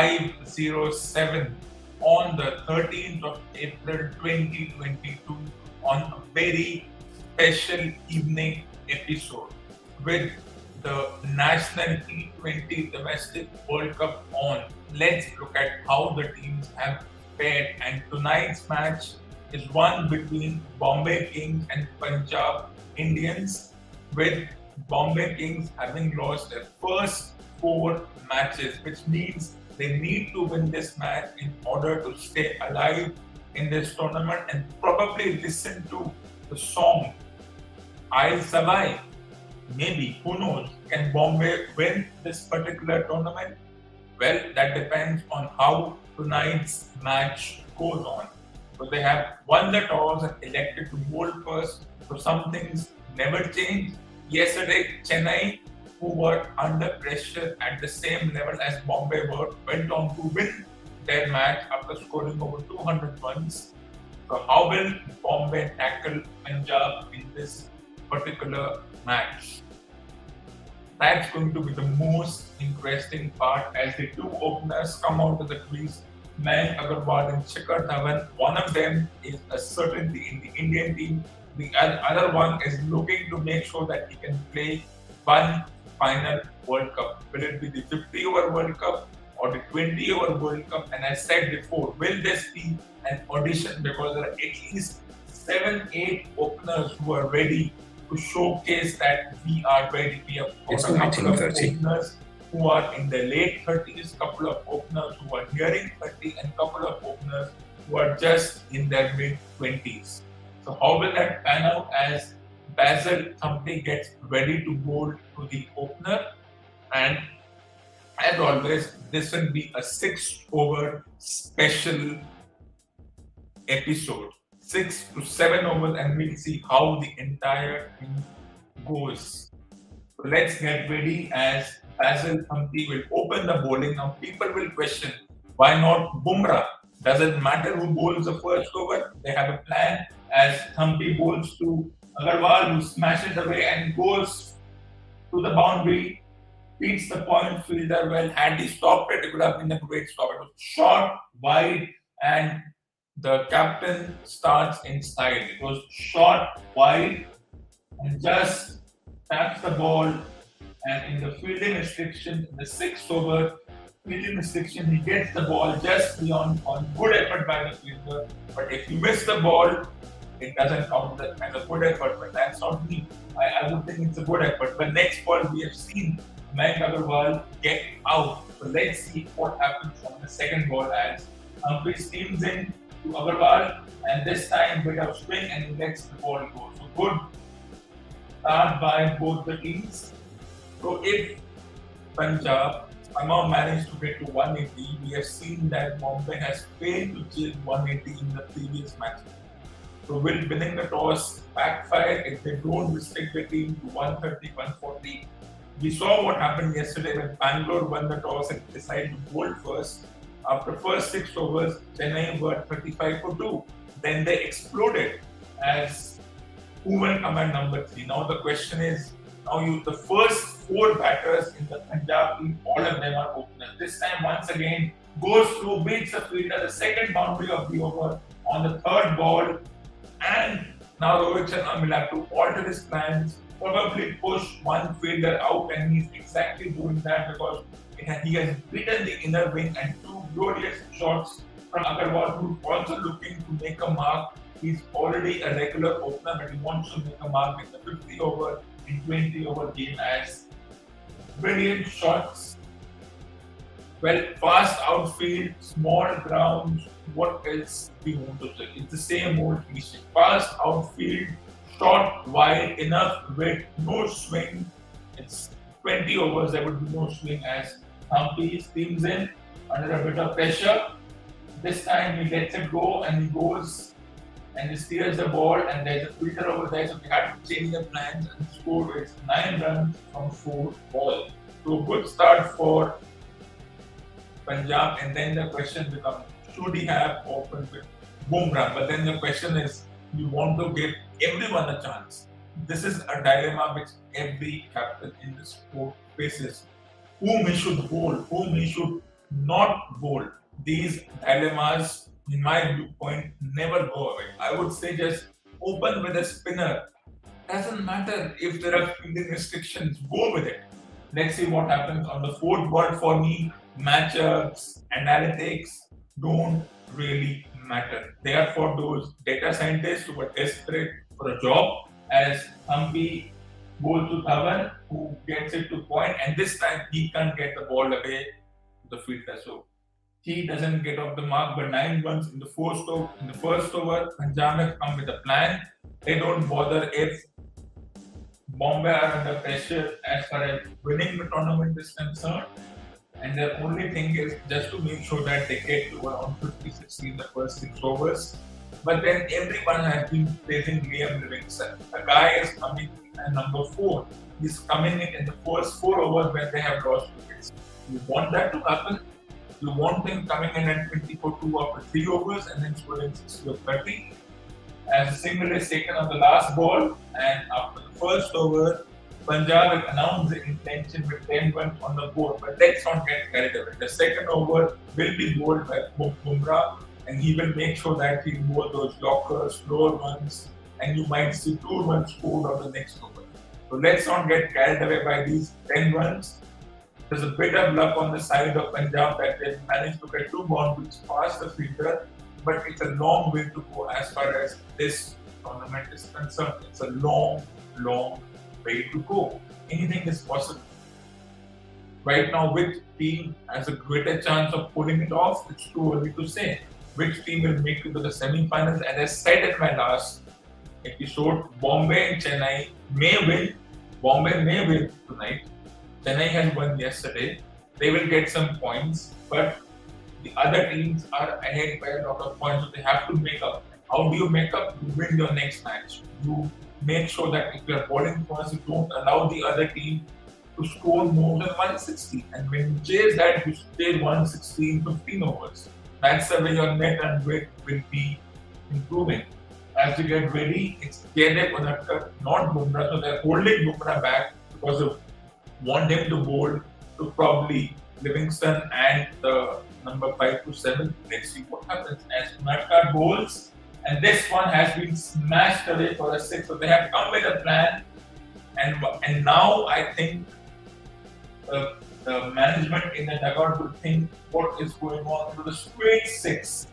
This is episode 507 on the 13th of April 2022 on a very special evening episode with the National T20 Domestic World Cup on. Let's look at how the teams have fared. And tonight's match is one between Bombay Kings and Punjab Indians, with Bombay Kings having lost their first four matches, which means they need to win this match in order to stay alive in this tournament and probably listen to the song I'll Survive. Maybe, who knows? Can Bombay win this particular tournament? Well, that depends on how tonight's match goes on. So they have won the toss and elected to bowl first. So some things never change. Yesterday, Chennai who were under pressure at the same level as Bombay were, went on to win their match after scoring over 200 runs. So, how will Bombay tackle Punjab in this particular match? That's going to be the most interesting part as the two openers come out of the crease. Mayank Agarwal and Shikhar Dhawan. One of them is a certainty in the Indian team. The other one is looking to make sure that he can play one final World Cup? Will it be the 50 over World Cup or the 20 over World Cup? And I said before, will this be an audition? Because there are at least seven, eight openers who are ready to showcase that we are ready. We have it's a couple of openers who are in their late 30s, couple of openers who are nearing 30, and couple of openers who are just in their mid 20s. So how will that pan out as Basil Thampi gets ready to bowl to the opener. And as always, this will be a six over special episode. Six to seven overs, and we'll see how the entire thing goes. So let's get ready as Basil Thampi will open the bowling. Now, people will question why not Bumrah? Does it matter who bowls the first over? They have a plan as Thampi bowls to Agarwal who smashes away and goes to the boundary, beats the point fielder well. Had he stopped it, it would have been a great stop. It was short, wide, and the captain starts inside. It was short, wide, and just taps the ball. And in the fielding restriction, in the sixth over, fielding restriction, he gets the ball just beyond on good effort by the fielder. But if you miss the ball, it doesn't count as a good effort, but that's not me. I, I would think it's a good effort. But next ball, we have seen Mayank Agarwal get out. So let's see what happens on the second ball as Thampi steams in to Agarwal, and this time bit of swing and lets the ball go. So good start by both the teams. So if Punjab somehow managed to get to 180, we have seen that Bombay has failed to chase 180 in the previous matches. So will winning the toss backfire if they don't restrict the team to 130, 140? We saw what happened yesterday when Bangalore won the toss and decided to bowl first. After first six overs, Chennai were 35 for 2. Then they exploded as who will come number three. Now the question is, now you the first four batters in the Punjab team, all of them are openers. This time once again goes through, beats the fielder, the second boundary of the over. On the third ball, and now Rohit Sharma will have to alter his plans, probably push one fielder out, and he's exactly doing that because he has beaten the inner wing and two glorious shots from Agarwal, who's also looking to make a mark. He's already a regular opener, but he wants to make a mark in the 50 over and 20 over game as brilliant shots. Well, fast outfield, small grounds, what else we want to say? It's the same old cliche. Fast outfield, short, wide, enough width, no swing. It's 20 overs, there would be no swing as Thampi steams in under a bit of pressure. This time he lets it go and he goes and he steers the ball and there's a filter over there, so we had to change the plans and score with nine runs from four balls. So good start for Punjab and then the question becomes should he have opened with Bumrah? But then the question is, you want to give everyone a chance. This is a dilemma which every captain in the sport faces. whom he should bowl, whom he should not bowl. These dilemmas, in my viewpoint, never go away. I would say just open with a spinner. Doesn't matter if there are fielding restrictions, go with it. Let's see what happens on the fourth ball for me. Matchups, analytics don't really matter. They are for those data scientists who are desperate for a job, as Thampi Dhawan, who gets it to point, and this time he can't get the ball away to the fielder. So he doesn't get off the mark, but nine runs in the first over. In the first over, come with a plan. They don't bother if Bombay are under pressure as far as winning the tournament is concerned. And the only thing is just to make sure that they get to around 50 60 in the first six overs. But then everyone has been praising Liam Livingstone. The guy is coming at number four. He's coming in in the first four overs when they have lost wickets. You want that to happen? You want him coming in at 24 2 after three overs and then scoring 60 or 30. As a single is taken on the last ball, and after the first over, Punjab will announce the intention with 10 runs on the board. But let's not get carried away. The second over will be bowled by Bumrah, and he will make sure that he bowl those lockers, slower ones, and you might see two runs scored on the next over. So let's not get carried away by these 10 runs. There's a bit of luck on the side of Punjab that they managed to get two boundaries past the fielder, but it's a long way to go as far as this tournament is concerned. It's a long, long way to go. Anything is possible. Right now, which team has a greater chance of pulling it off? It's too early to say. Which team will make it to the semi-finals? As I said at my last episode, Bombay and Chennai may win. Bombay may win tonight. Chennai has won yesterday. They will get some points, but the other teams are ahead by a lot of points, so they have to make up. How do you make up? You win your next match. You make sure that if you are bowling first, you don't allow the other team to score more than 160. And when you chase that, you chase 160 in 15 overs. That's the way your net and weight will be improving. As you get ready, it's Kedek Unadkat, not Bumrah. So they're holding Bumrah back because of want him to bowl to probably Livingstone and the number 5 to 7. Let's see what happens. As Unadkat bowls, and this one has been smashed away for a six. So they have come with a plan, and and now I think the, the management in the dugout will think what is going on. So the straight six,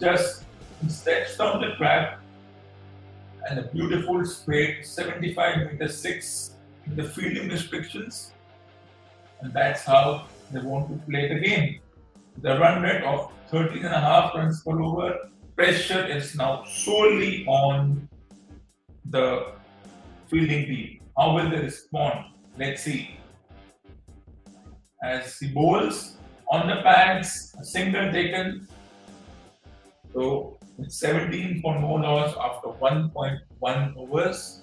just stretched on the track, and a beautiful straight 75 meter six in the fielding restrictions, and that's how they want to play the game. The run rate of 13 and a half runs per over pressure is now solely on the fielding team. How will they respond? Let's see. As he bowls on the pads, a single taken. So it's 17 for no loss after 1.1 overs.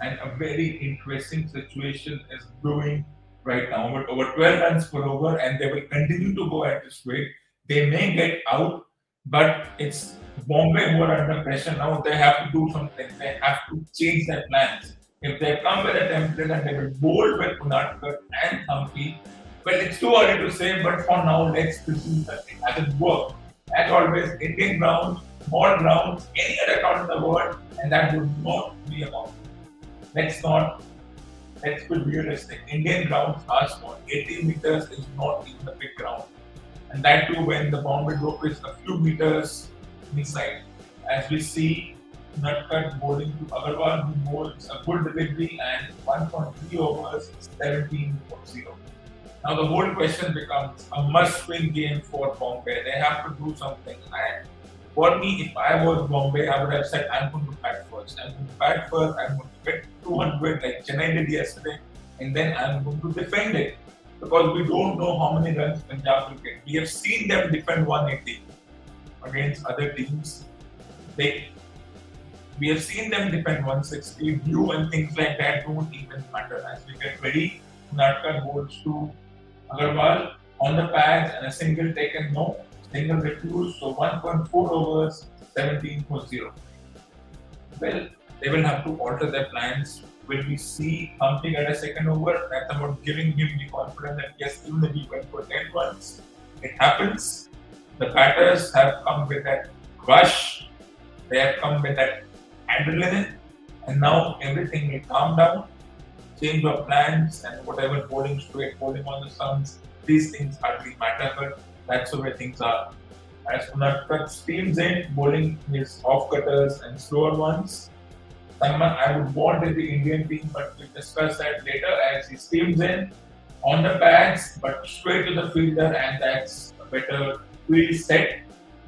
And a very interesting situation is brewing right now. With over 12 runs per over, and they will continue to go at this rate. They may get out but it's Bombay who are under pressure now. They have to do something. They have to change their plans. If they come with a template and they will bold with Unadkat and Thampi, well, it's too early to say, but for now, let's presume that it hasn't worked. As always, Indian grounds, small grounds, any other ground in the world, and that would not be a problem. Let's not, let's be realistic. Indian grounds are small. 80 meters is not even a big ground and that too when the boundary rope is a few meters inside. As we see Unadkat bowling to Agarwal, who bowls a good delivery and 1.3 overs, 17.0. Now the whole question becomes a must-win game for Bombay. They have to do something. And for me, if I was Bombay, I would have said, I'm going to bat first. I'm going to bat first. I'm going to get 200 like Chennai did yesterday, and then I'm going to defend it because we don't know how many runs Punjab will get. We have seen them defend 180 against other teams. They, we have seen them defend 160. View and things like that don't even matter as we get ready. Unadkat goes to Agarwal on the pads and a single taken no, single refused. So 1.4 overs, 17.0. Well, they will have to alter their plans will we see something at a second over? That's about giving him the confidence that yes, even if he went for 10 runs, it happens. The batters have come with that rush, they have come with that adrenaline, and now everything will calm down, change of plans, and whatever bowling straight, bowling on the stumps, these things hardly matter, but that's the way things are. As Unadkat steams in, bowling his off cutters and slower ones. Someone I would want in the Indian team, but we'll discuss that later as he steams in on the pads, but straight to the fielder, and that's a better field set,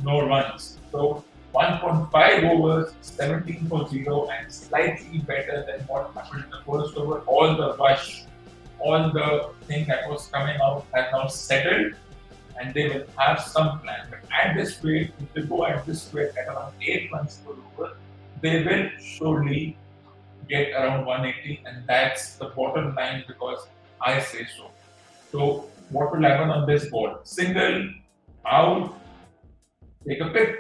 no runs. So 1.5 overs, 17 for 0, and slightly better than what happened in the first over. All the rush, all the thing that was coming out has now settled and they will have some plan. But at this rate, if they go at this rate at around 8 runs per over, they will surely get around 180, and that's the bottom line because I say so. So, what will happen on this board? Single, out, take a pick.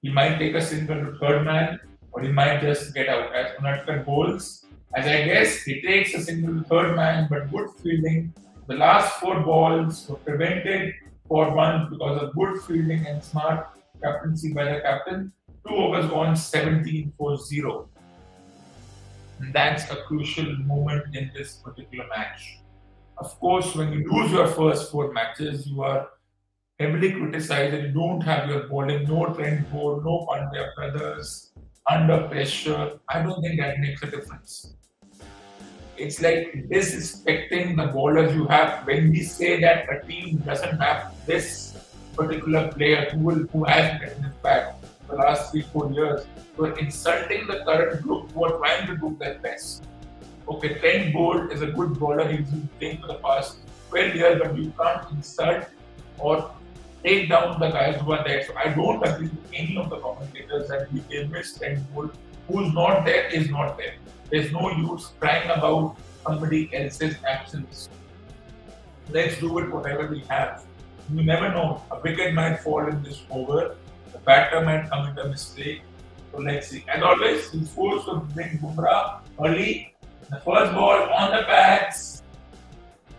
He might take a single to third man, or he might just get out. As Unadkat bowls, as I guess, he takes a single to third man, but good fielding. The last four balls were prevented for one because of good fielding and smart captaincy by the captain. Two overs gone 17 for 0. That's a crucial moment in this particular match. Of course, when you lose your first four matches, you are heavily criticized that you don't have your bowling, no Trent Boult, no Pandya brothers, under pressure. I don't think that makes a difference it's like disrespecting the bowlers you have when we say that a team doesn't have this particular player who will who has in impact the last three, four years. We're insulting the current group who are trying to do their best. Okay, Trent Boult is a good bowler, he's been playing for the past 12 years, but you can't insult or take down the guys who are there. So I don't agree with any of the commentators that we miss Trent Boult. Who's not there is not there. There's no use crying about somebody else's absence. Let's do it whatever we have. You never know. A wicket might fall in this over. The batter might commit a mistake. So let's see. As always, he's forced to bring Bumrah early. The first ball on the pads.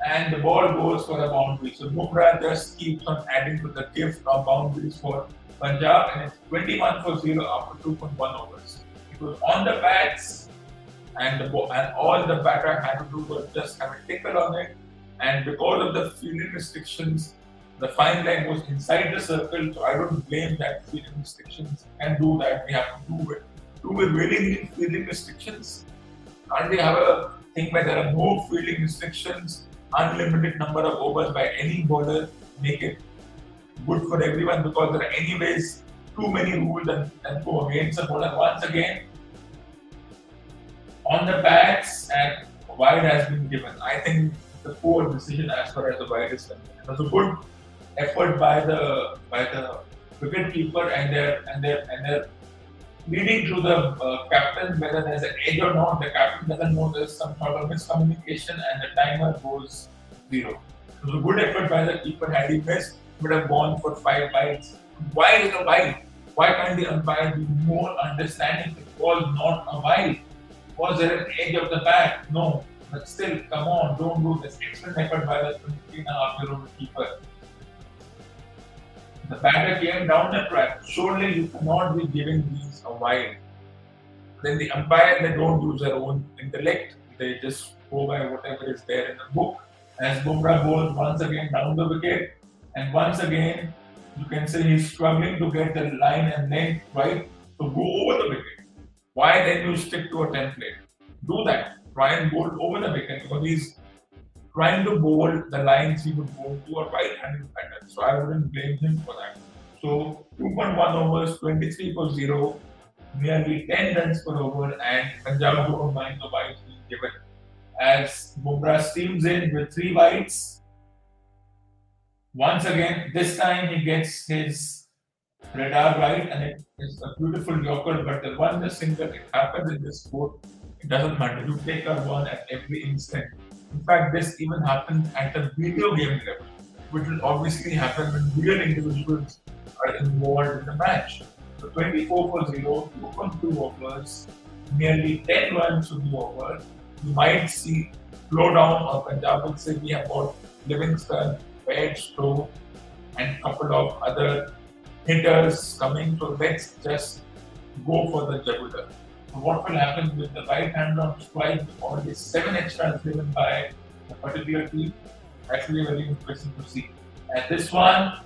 And the ball goes for a boundary. So Bumrah just keeps on adding to the gift of boundaries for Punjab. And it's 21 for 0 after 2.1 overs. It was on the pads and the and all the batter had to do was just have a tickle on it. And because of the fielding restrictions, the fine line was inside the circle. So I don't blame that fielding restrictions can do that. We have to do it. Do we really need restrictions? Can't we have a thing where there are no fielding restrictions, unlimited number of overs by any bowler, make it good for everyone because there are anyways too many rules and, and go against the bowler. Once again, on the bats and wide has been given. I think the poor decision as far as the wide is concerned. It was a good effort by the by the wicket keeper and their and their and their leading to the uh, captain whether there's an edge or not. The captain doesn't know there's some sort of miscommunication and the timer goes zero. It was a good effort by the keeper. Had he missed, would have gone for five wides. Why is it a wide? Why can't the umpire be more understanding? It was not a wide. Was there an edge of the bat? No. But still, come on, don't do this. Excellent effort by the 23 and a half year old keeper. The batter came down the track. Surely you cannot be giving these a wide. Then the umpire, they don't use their own intellect. They just go by whatever is there in the book. As Bumrah bowls once again down the wicket, and once again, you can say he's struggling to get the line and length right to go over the wicket. Why then you stick to a template? Do that. Try and bowl over the wicket because he's trying to bowl the lines he would bowl to a right-handed batter. So I wouldn't blame him for that. So 2.1 overs, 23 for 0, nearly 10 runs per over, and Punjab don't mind the wides being given. As Bumrah steams in with three wides, once again, this time he gets his radar right and it is a beautiful Yorker, but the one the single it happens in this sport, it doesn't matter. You take a one at every instant. In fact, this even happens at the video game level, which will obviously happen when real individuals are involved in the match. So 24 for 0, 2.2 overs, nearly 10 runs to be over, you might see slow down or Punjab will say we have got Livingstone, Bairstow, and a couple of other hitters coming. So let's just go for the jugular. What will happen with the right hand on strike, already seven extras given by the particular team. Actually, very interesting to see. And this one,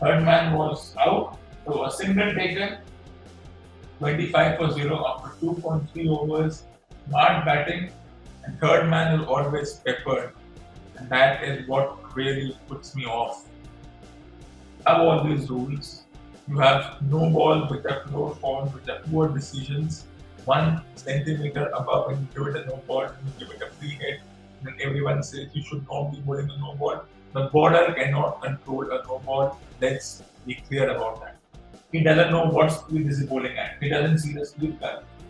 third man was out. So a single taken, 25 for 0 after 2.3 overs, smart batting, and third man is always peppered. And that is what really puts me off. I have all these rules. You have no ball with a no form, with a poor decisions. One centimeter above and you give it a no ball, and you give it a free hit. Then everyone says you should not be bowling a no ball. The bowler cannot control a no ball. Let's be clear about that. He doesn't know what speed is he bowling at. He doesn't see the speed.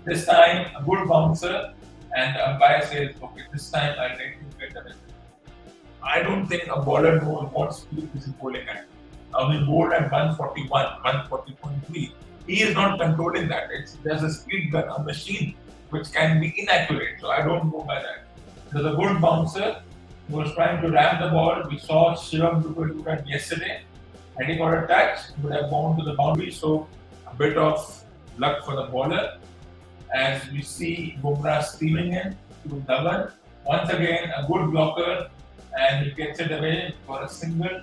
This time, a good bouncer, and the umpire says, okay, this time I'll let you get the I don't think a bowler knows what speed is he bowling at. Now he bowled at 141, 140.3. He is not controlling that. It's there's a speed gun, a machine, which can be inaccurate. So I don't go by that. There's a good bouncer who was trying to ram the ball. We saw Shivam Dube do that yesterday. Had he got a touch, he would have gone to the boundary. So a bit of luck for the bowler. As we see Bumrah steaming in to Dhawan. Once again, a good blocker and he gets it away for a single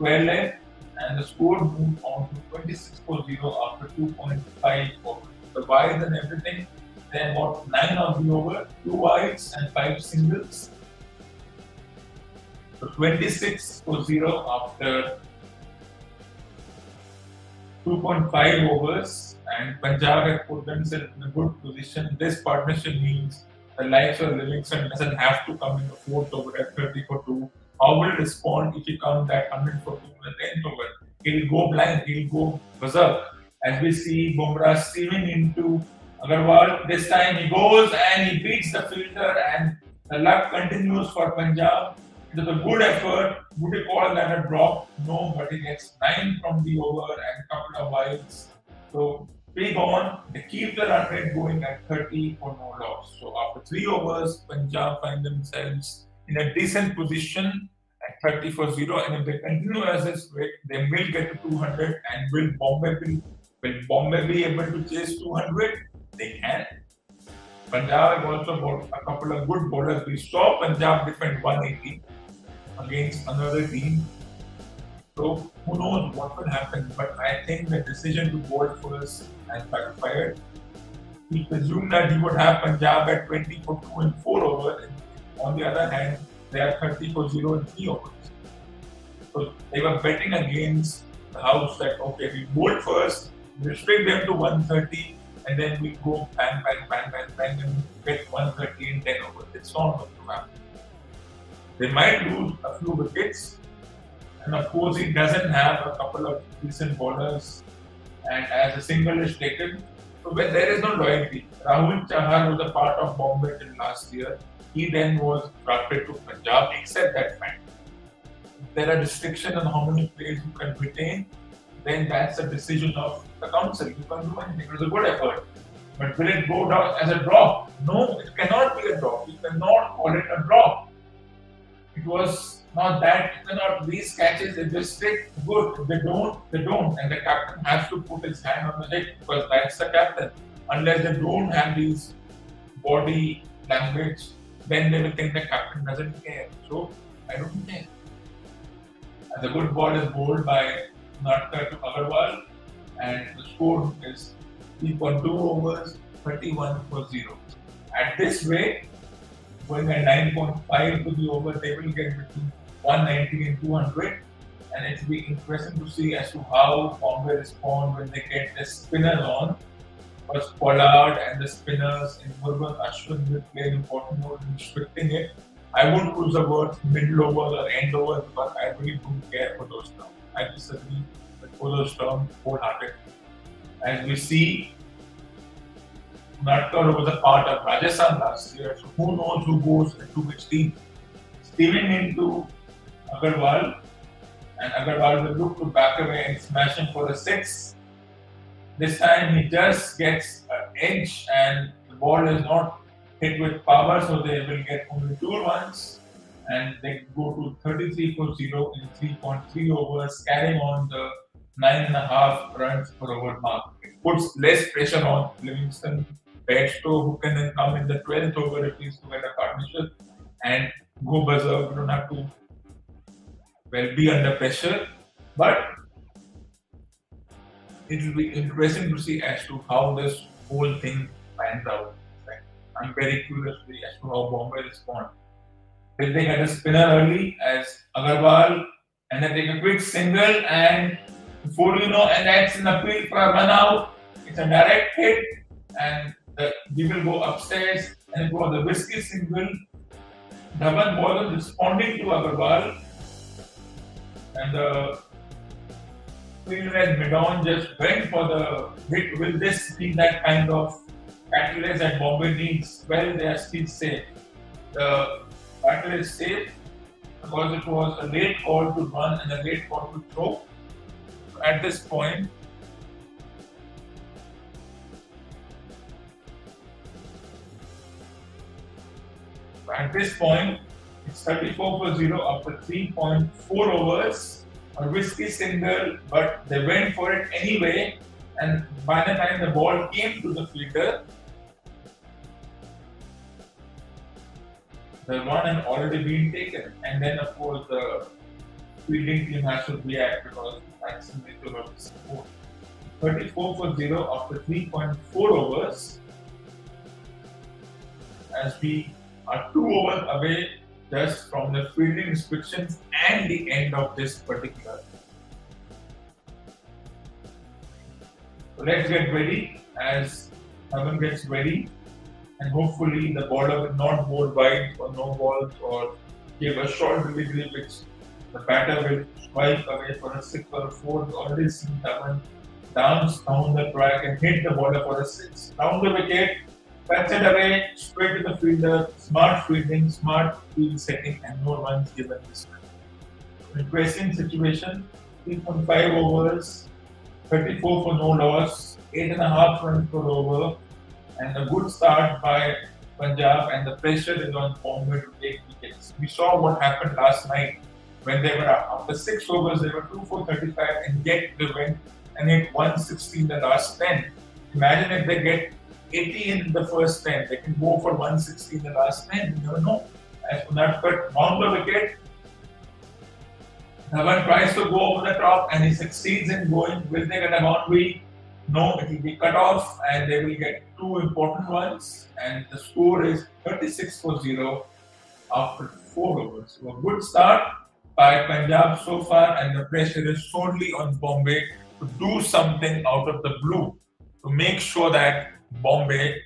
square leg and the score moved on to 26 for 0 after 2.5 overs. The wides and everything, then about 9 of the over, 2 wides and 5 singles. So 26 for 0 after 2.5 overs and Punjab had put themselves in a good position. This partnership means the likes of Livingstone doesn't have to come in the fourth over at 30 for 2. How will respond if he comes at 100 for 2 in the 10th over? He'll go blind, he'll go berserk. As we see Bumrah steaming into Agarwal, this time he goes and he beats the filter and the luck continues for Punjab. It was a good effort. You call that a drop? No, but he gets 9 from the over and couple of wides. So big on, they keep the run rate going at 30 for no loss. So after three overs, Punjab find themselves in a decent position at 30 for 0. And if they continue as this rate, they will get to 200 and will Bombay be, will Bombay be able to chase 200? They can. Punjab have also got a couple of good bowlers. We saw Punjab defend 180 against another team. So who knows what will happen? But I think the decision to bowl first has backfired. We presumed that he would have Punjab at 20 for 2 and 4 overs. On the other hand, they are 30 for 0 and 3 overs. So they were betting against the house that okay, we bowl first, restrict them to 130, and then we go bang, bang, bang, bang, bang, and get 130 in 10 overs. It's not going to happen. They might lose a few wickets, and of course, he doesn't have a couple of decent bowlers, and as a single is taken, so when there is no loyalty. Rahul Chahar was a part of Bombay till last year. He then was drafted to Punjab, except that fact. There are restrictions on how many players you can retain, then that's a decision of the council. You can't do anything. It was a good effort. But will it go down as a drop? No, it cannot be a drop. You cannot call it a drop. It was not that you cannot these catches they stick good. They don't, they don't. And the captain has to put his hand on the deck because that's the captain. Unless they don't have these body language, then they will think the captain doesn't care. So I don't care. And the good ball is bowled by Unadkat to Agarwal, and the score is 3.2 overs, 31 for 0. At this rate, going at 9.5 to the over, they will get between 190 and 200. And it will be interesting to see as to how Bombay respond when they get the spinner on. Because Pollard and the spinners in Murugan Ashwin will play an important role in restricting it. I won't use the words middle over or end over because I really don't care for those terms. I disagree with those terms wholeheartedly. As we see, Unadkat was a part of Rajasthan last year, so who knows who goes into which team. Steaming into Agarwal, and Agarwal will look to back away and smash him for a six. This time he just gets an edge, and the ball is not hit with power, so they will get only two runs, and they go to 33 for 0 in 3.3 overs, carrying on the nine and a half runs per over mark. It puts less pressure on Livingstone Bairstow, who can then come in the 12th over if he's to get a partnership and go berserk. Don't have to well be under pressure, but it will be interesting to see as to how this whole thing pans out. I'm very curious to see as to how Bombay responds. Will they get a spinner early as Agarwal and then take a quick single and before you know, and that's an appeal for a run out. It's a direct hit and the, we will go upstairs and was a whiskey single. Dhawan was responding to Agarwal and the fielder at Midon just went for the hit. Will this be that kind of catalyst that Bombay needs? Well, they are still safe. The battle is safe because it was a late call to run and a late call to throw. At this point, at this point, it's 34 for 0 after 3.4 overs. A risky single, but they went for it anyway. And by the time the ball came to the fielder, the one had already been taken. And then, of course, the fielding team has to react because that's the nature of the sport. 34 for 0 after 3.4 overs. As we are two overs away just from the fielding restrictions and the end of this particular. So let's get ready as Dhawan gets ready and hopefully the bowler will not bowl wide or no balls or give a short delivery which the batter will swipe away for a six or a four. Already seen Dhawan dance down the track and hit the bowler for a six. Down the wicket, cuts it away, straight to the fielder. Smart fielding, smart field setting, and no runs given this time. Interesting situation. 3.5 overs, 34 for no loss, 8.5 runs per over, and a good start by Punjab, and the pressure is on Bombay to take wickets. We saw what happened last night when they were up. After six overs, they were 2 for 35, and yet they went and hit 160 in the last 10. Imagine if they get 80 in the first 10, they can go for 160 in the last 10. You never know. As Punjab cut on the wicket, Dhawan tries to go over the top and he succeeds in going. Will they get a boundary? No, it will be cut off and they will get two important ones. And the score is 36 for 0 after four overs. So a good start by Punjab so far, and the pressure is solely on Bombay to do something out of the blue to make sure that Bombay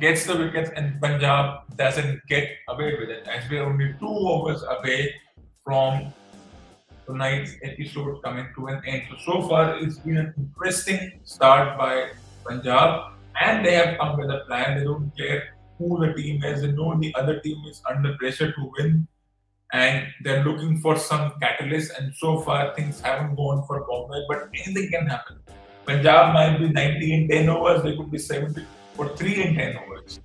gets the wickets and Punjab doesn't get away with it. As we're only two overs away from tonight's episode coming to an end. So, so far it's been an interesting start by Punjab and they have come with a plan. They don't care who the team is, they know the other team is under pressure to win and they're looking for some catalyst and so far things haven't gone for Bombay, but anything can happen. Punjab might be 90 in 10 overs, they could be 70 or 3 in 10 overs.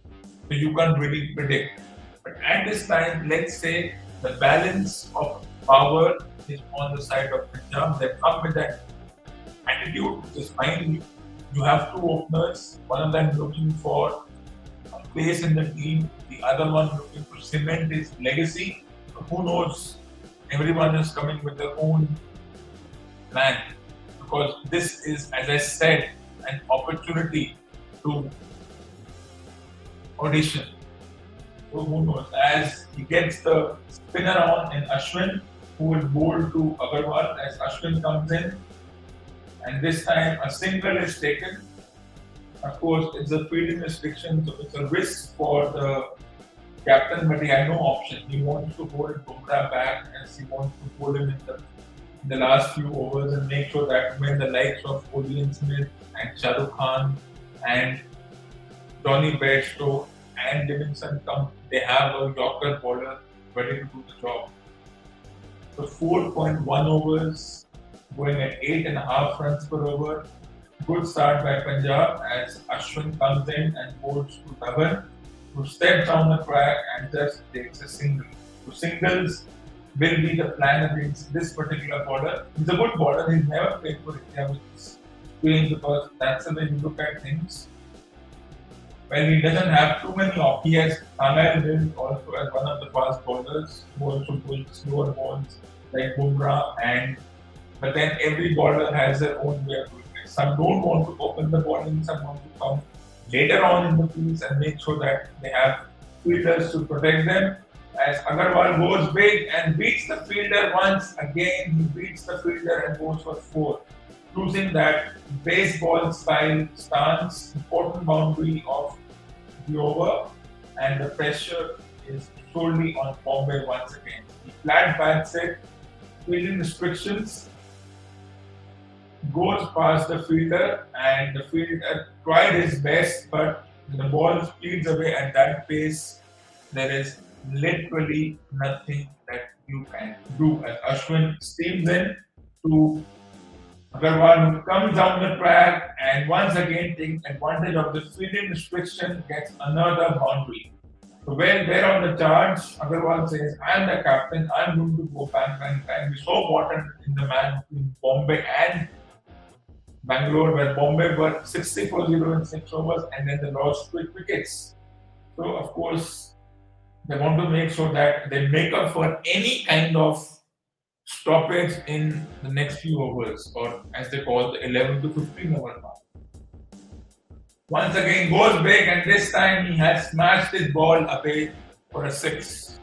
So you can't really predict. But at this time, let's say the balance of power is on the side of Punjab. They come with that attitude, which is fine. You have two openers, one of them looking for a place in the team, the other one looking to cement his legacy. Who knows? Everyone is coming with their own plan because this is, as I said, an opportunity to audition. So who knows? As he gets the spinner on in Ashwin, who will bowl to Agarwal as Ashwin comes in. And this time a single is taken. Of course, it's a fielding restriction, so it's a risk for the captain, but he had no option. He wants to hold Bumrah back as he wants to hold him in the, the last few overs and make sure that when the likes of Odean Smith and Shahrukh Khan and Jonny Bairstow and Livingstone come, they have a Yorker bowler ready to do the job. So 4.1 overs, going at 8.5 runs per over. good start by Punjab as Ashwin comes in and bowls to Dhawan, who steps down the track and just takes a single. So singles will be the plan against this particular bowler. He's a good bowler. He's never played for India, which is strange because that's the way you look at things. Well, he doesn't have too many options. He has Anil Hill also as one of the fast bowlers who also pulls slower balls like Bumrah and but then every bowler has their own way of doing it. Some don't want to open the bowling, some want to come later on in the piece and make sure that they have fielders to protect them. As Agarwal goes big and beats the fielder once again, he beats the fielder and goes for four, losing that baseball style stance, important boundary of the over, and the pressure is solely on Bombay once again. Flat bats it, fielding restrictions, goes past the fielder, and the fielder tried his best, but the ball speeds away at that pace. There is literally nothing that you can do. As Ashwin steams in to Agarwal, who comes down the track and once again takes advantage of the fielding restriction, gets another boundary. So when they're on the charge, Agarwal says, I'm the captain, I'm going to go bang, bang, bang. It's so important in the match between Bombay and Bangalore, where Bombay were 64 0 in six overs and then they lost quick wickets. So, of course, they want to make sure that they make up for any kind of stoppage in the next few overs, or as they call the 11 to 15 over mark. Once again goes big, and this time he has smashed his ball away for a six.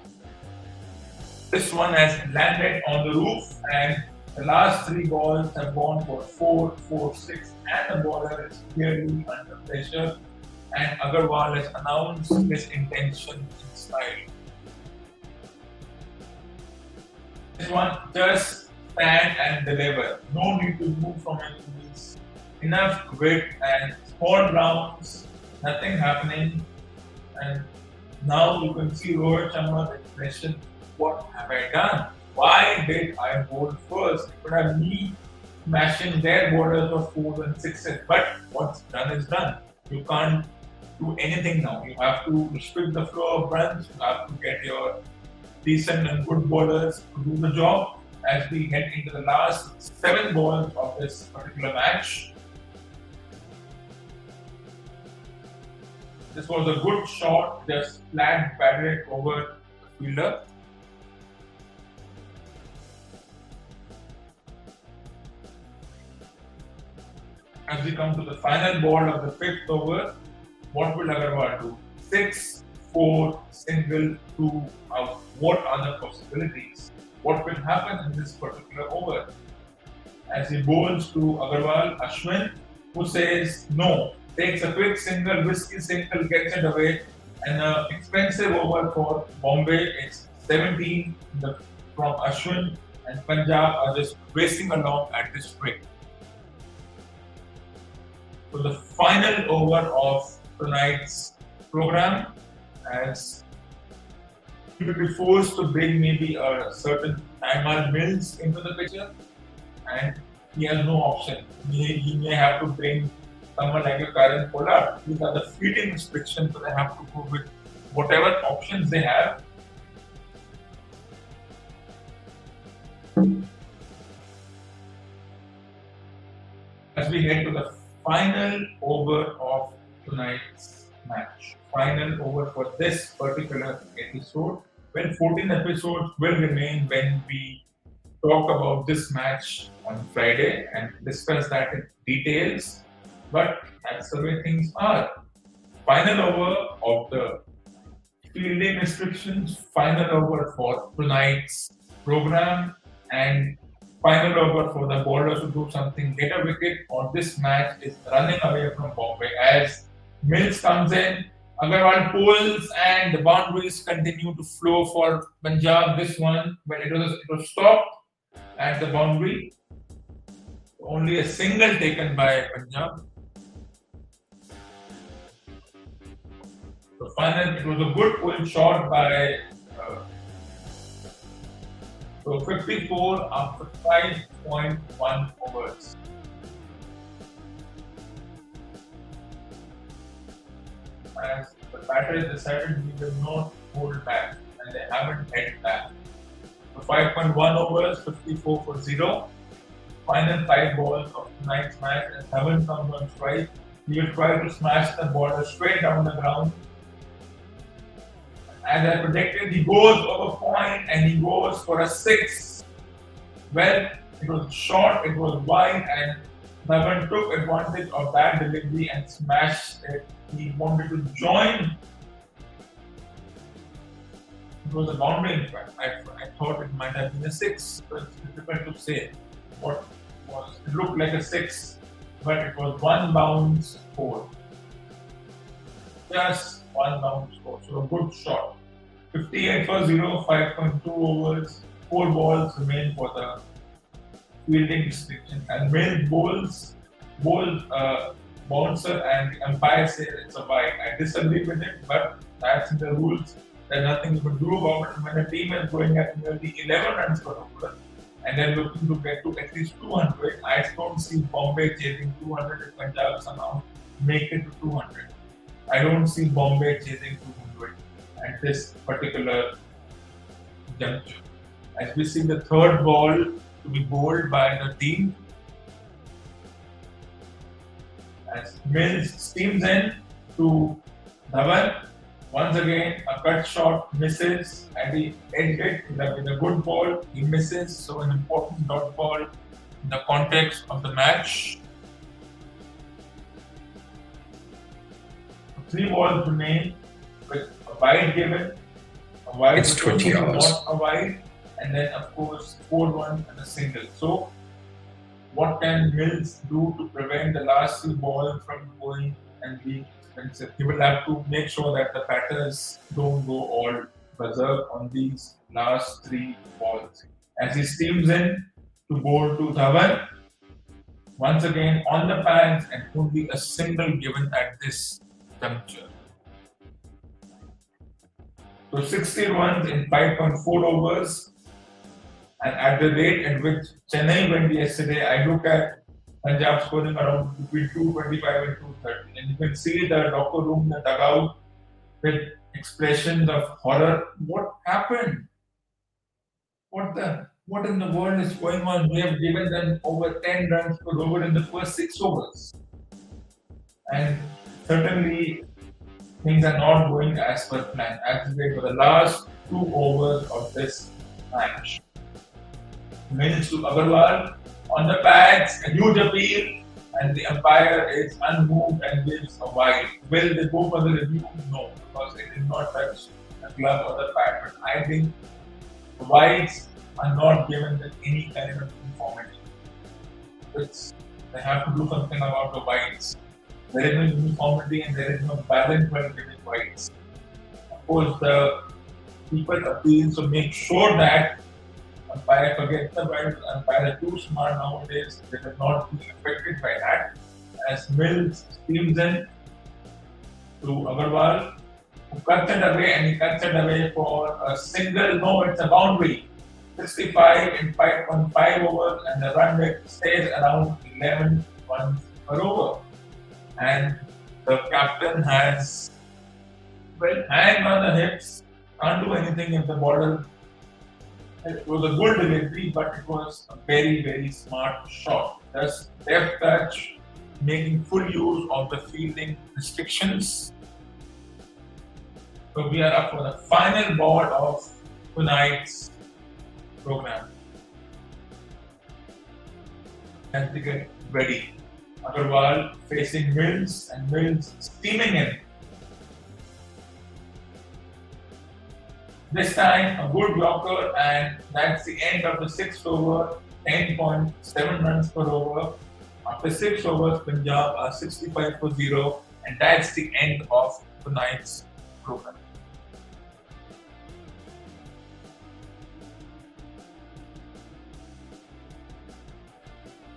This one has landed on the roof, and the last three balls have gone for four, four, six, and the bowler is clearly under pressure. And Agarwal has announced his intention in style. This one just stand and deliver. No need to move from place. Enough grit and four rounds, nothing happening. And now you can see Rohit Sharma's expression. What have I done? Why did I bowl first? It could have me smashing their borders of fours and sixes. But what's done is done. You can't do anything now. You have to restrict the flow of runs. You have to get your decent and good bowlers to do the job as we get into the last seven balls of this particular match. This was a good shot, just flat batted over the fielder. As we come to the final ball of the fifth over, what will Agarwal do? Six, four, single, two out. What are the possibilities? What will happen in this particular over? As he bowls to Agarwal, Ashwin, who says no, takes a quick single, risky single, gets it away, and an expensive over for Bombay. It's 17 the, from Ashwin, and Punjab are just racing along at this rate. So the final over of tonight's program as he will be forced to bring maybe a certain Tymal Mills into the picture and he has no option. He, he may have to bring someone like a Kieron Pollard. These are the feeding restrictions, so they have to go with whatever options they have. As we head to the final over of tonight's match. Final over for this particular episode. Well, 14 episodes will remain when we talk about this match on Friday and discuss that in details. But that's the way things are. Final over of the fielding restrictions, final over for tonight's program, and final over for the bowlers to do something, get a wicket on this match is running away from Bombay as Mills comes in, Agarwal pulls and the boundaries continue to flow for Punjab. This one, but it was it was stopped at the boundary. Only a single taken by Punjab. So final, it was a good pull shot by uh, so 54 after 5.1 overs. As the batters decided he will not hold back and they haven't held back. So 5.1 overs, 54 for 0. Final 5 balls of tonight's match and 7 comes on strike. He will try to smash the ball straight down the ground. As I predicted, he goes over point and he goes for a 6. Well, it was short, it was wide, and Dhawan took advantage of that delivery and smashed it. He wanted to join. It was a boundary, in. I, I thought it might have been a six, but it's difficult to say what was. It looked like a six, but it was one bounce four. Just one bounce four. So a good shot. 58 for 0, 5.2 overs, 4 balls remain for the fielding restriction. And when bowls, bowl uh, bouncer and the umpire say it's a wide. I disagree with it, but that's in the rules. There's nothing you can do about it. When a team is going at nearly 11 runs per over and they're looking to get to at least 200, I don't see Bombay chasing 200 if Punjab somehow make it to 200. I don't see Bombay chasing 200 at this particular juncture. As we see the third ball to be bowled by the team. As Mills steams in to Dhawan. Once again, a cut shot misses and he ends it with a, with a good ball. He misses, so an important dot ball in the context of the match. Three balls remain with a wide given, a wide It's 20 hours. not a wide, and then of course four one and a single. So what can Mills do to prevent the last balls from going and being expensive? He will have to make sure that the batters don't go all berserk on these last three balls. As he steams in to bowl to Dhawan, once again on the pads and only a single given at this juncture. So 60 runs in 5.4 overs. And at the rate at which Chennai went yesterday, I look at Punjab scoring around between 225 and 230. And you can see the locker room, the dugout, with expressions of horror. What happened? What the what in the world is going on? We have given them over 10 runs per over in the first six overs. And certainly things are not going as per plan. As Actually, for the last two overs of this match. Mills to Agarwal on the pads, a huge appeal, and the umpire is unmoved and gives a wide. Will they go for the review? No, because it did not touch the glove or the pad. But I think the wides are not given with any kind of uniformity. They have to do something about the wides. There is no uniformity and there is no balance when giving wides. Of course, the people appeal to make sure that umpire forgets the wides, umpire are too smart nowadays, they will not be affected by that. As Mills steams in to Agarwal, who cuts it away and he cuts it away for a single, no, it's a boundary. 65 in 5.5 overs and the run rate stays around 11 runs per over. And the captain has, well, hand on the hips, can't do anything if the bowler. It was a good delivery, but it was a very, very smart shot. Thus, deft touch, making full use of the fielding restrictions. So we are up for the final ball of tonight's program. And to get ready. Agarwal facing Mills and Mills steaming in. This time a good blocker and that's the end of the sixth over, 10.7 runs per over. After six overs, Punjab are 65 for 0 and that's the end of tonight's program.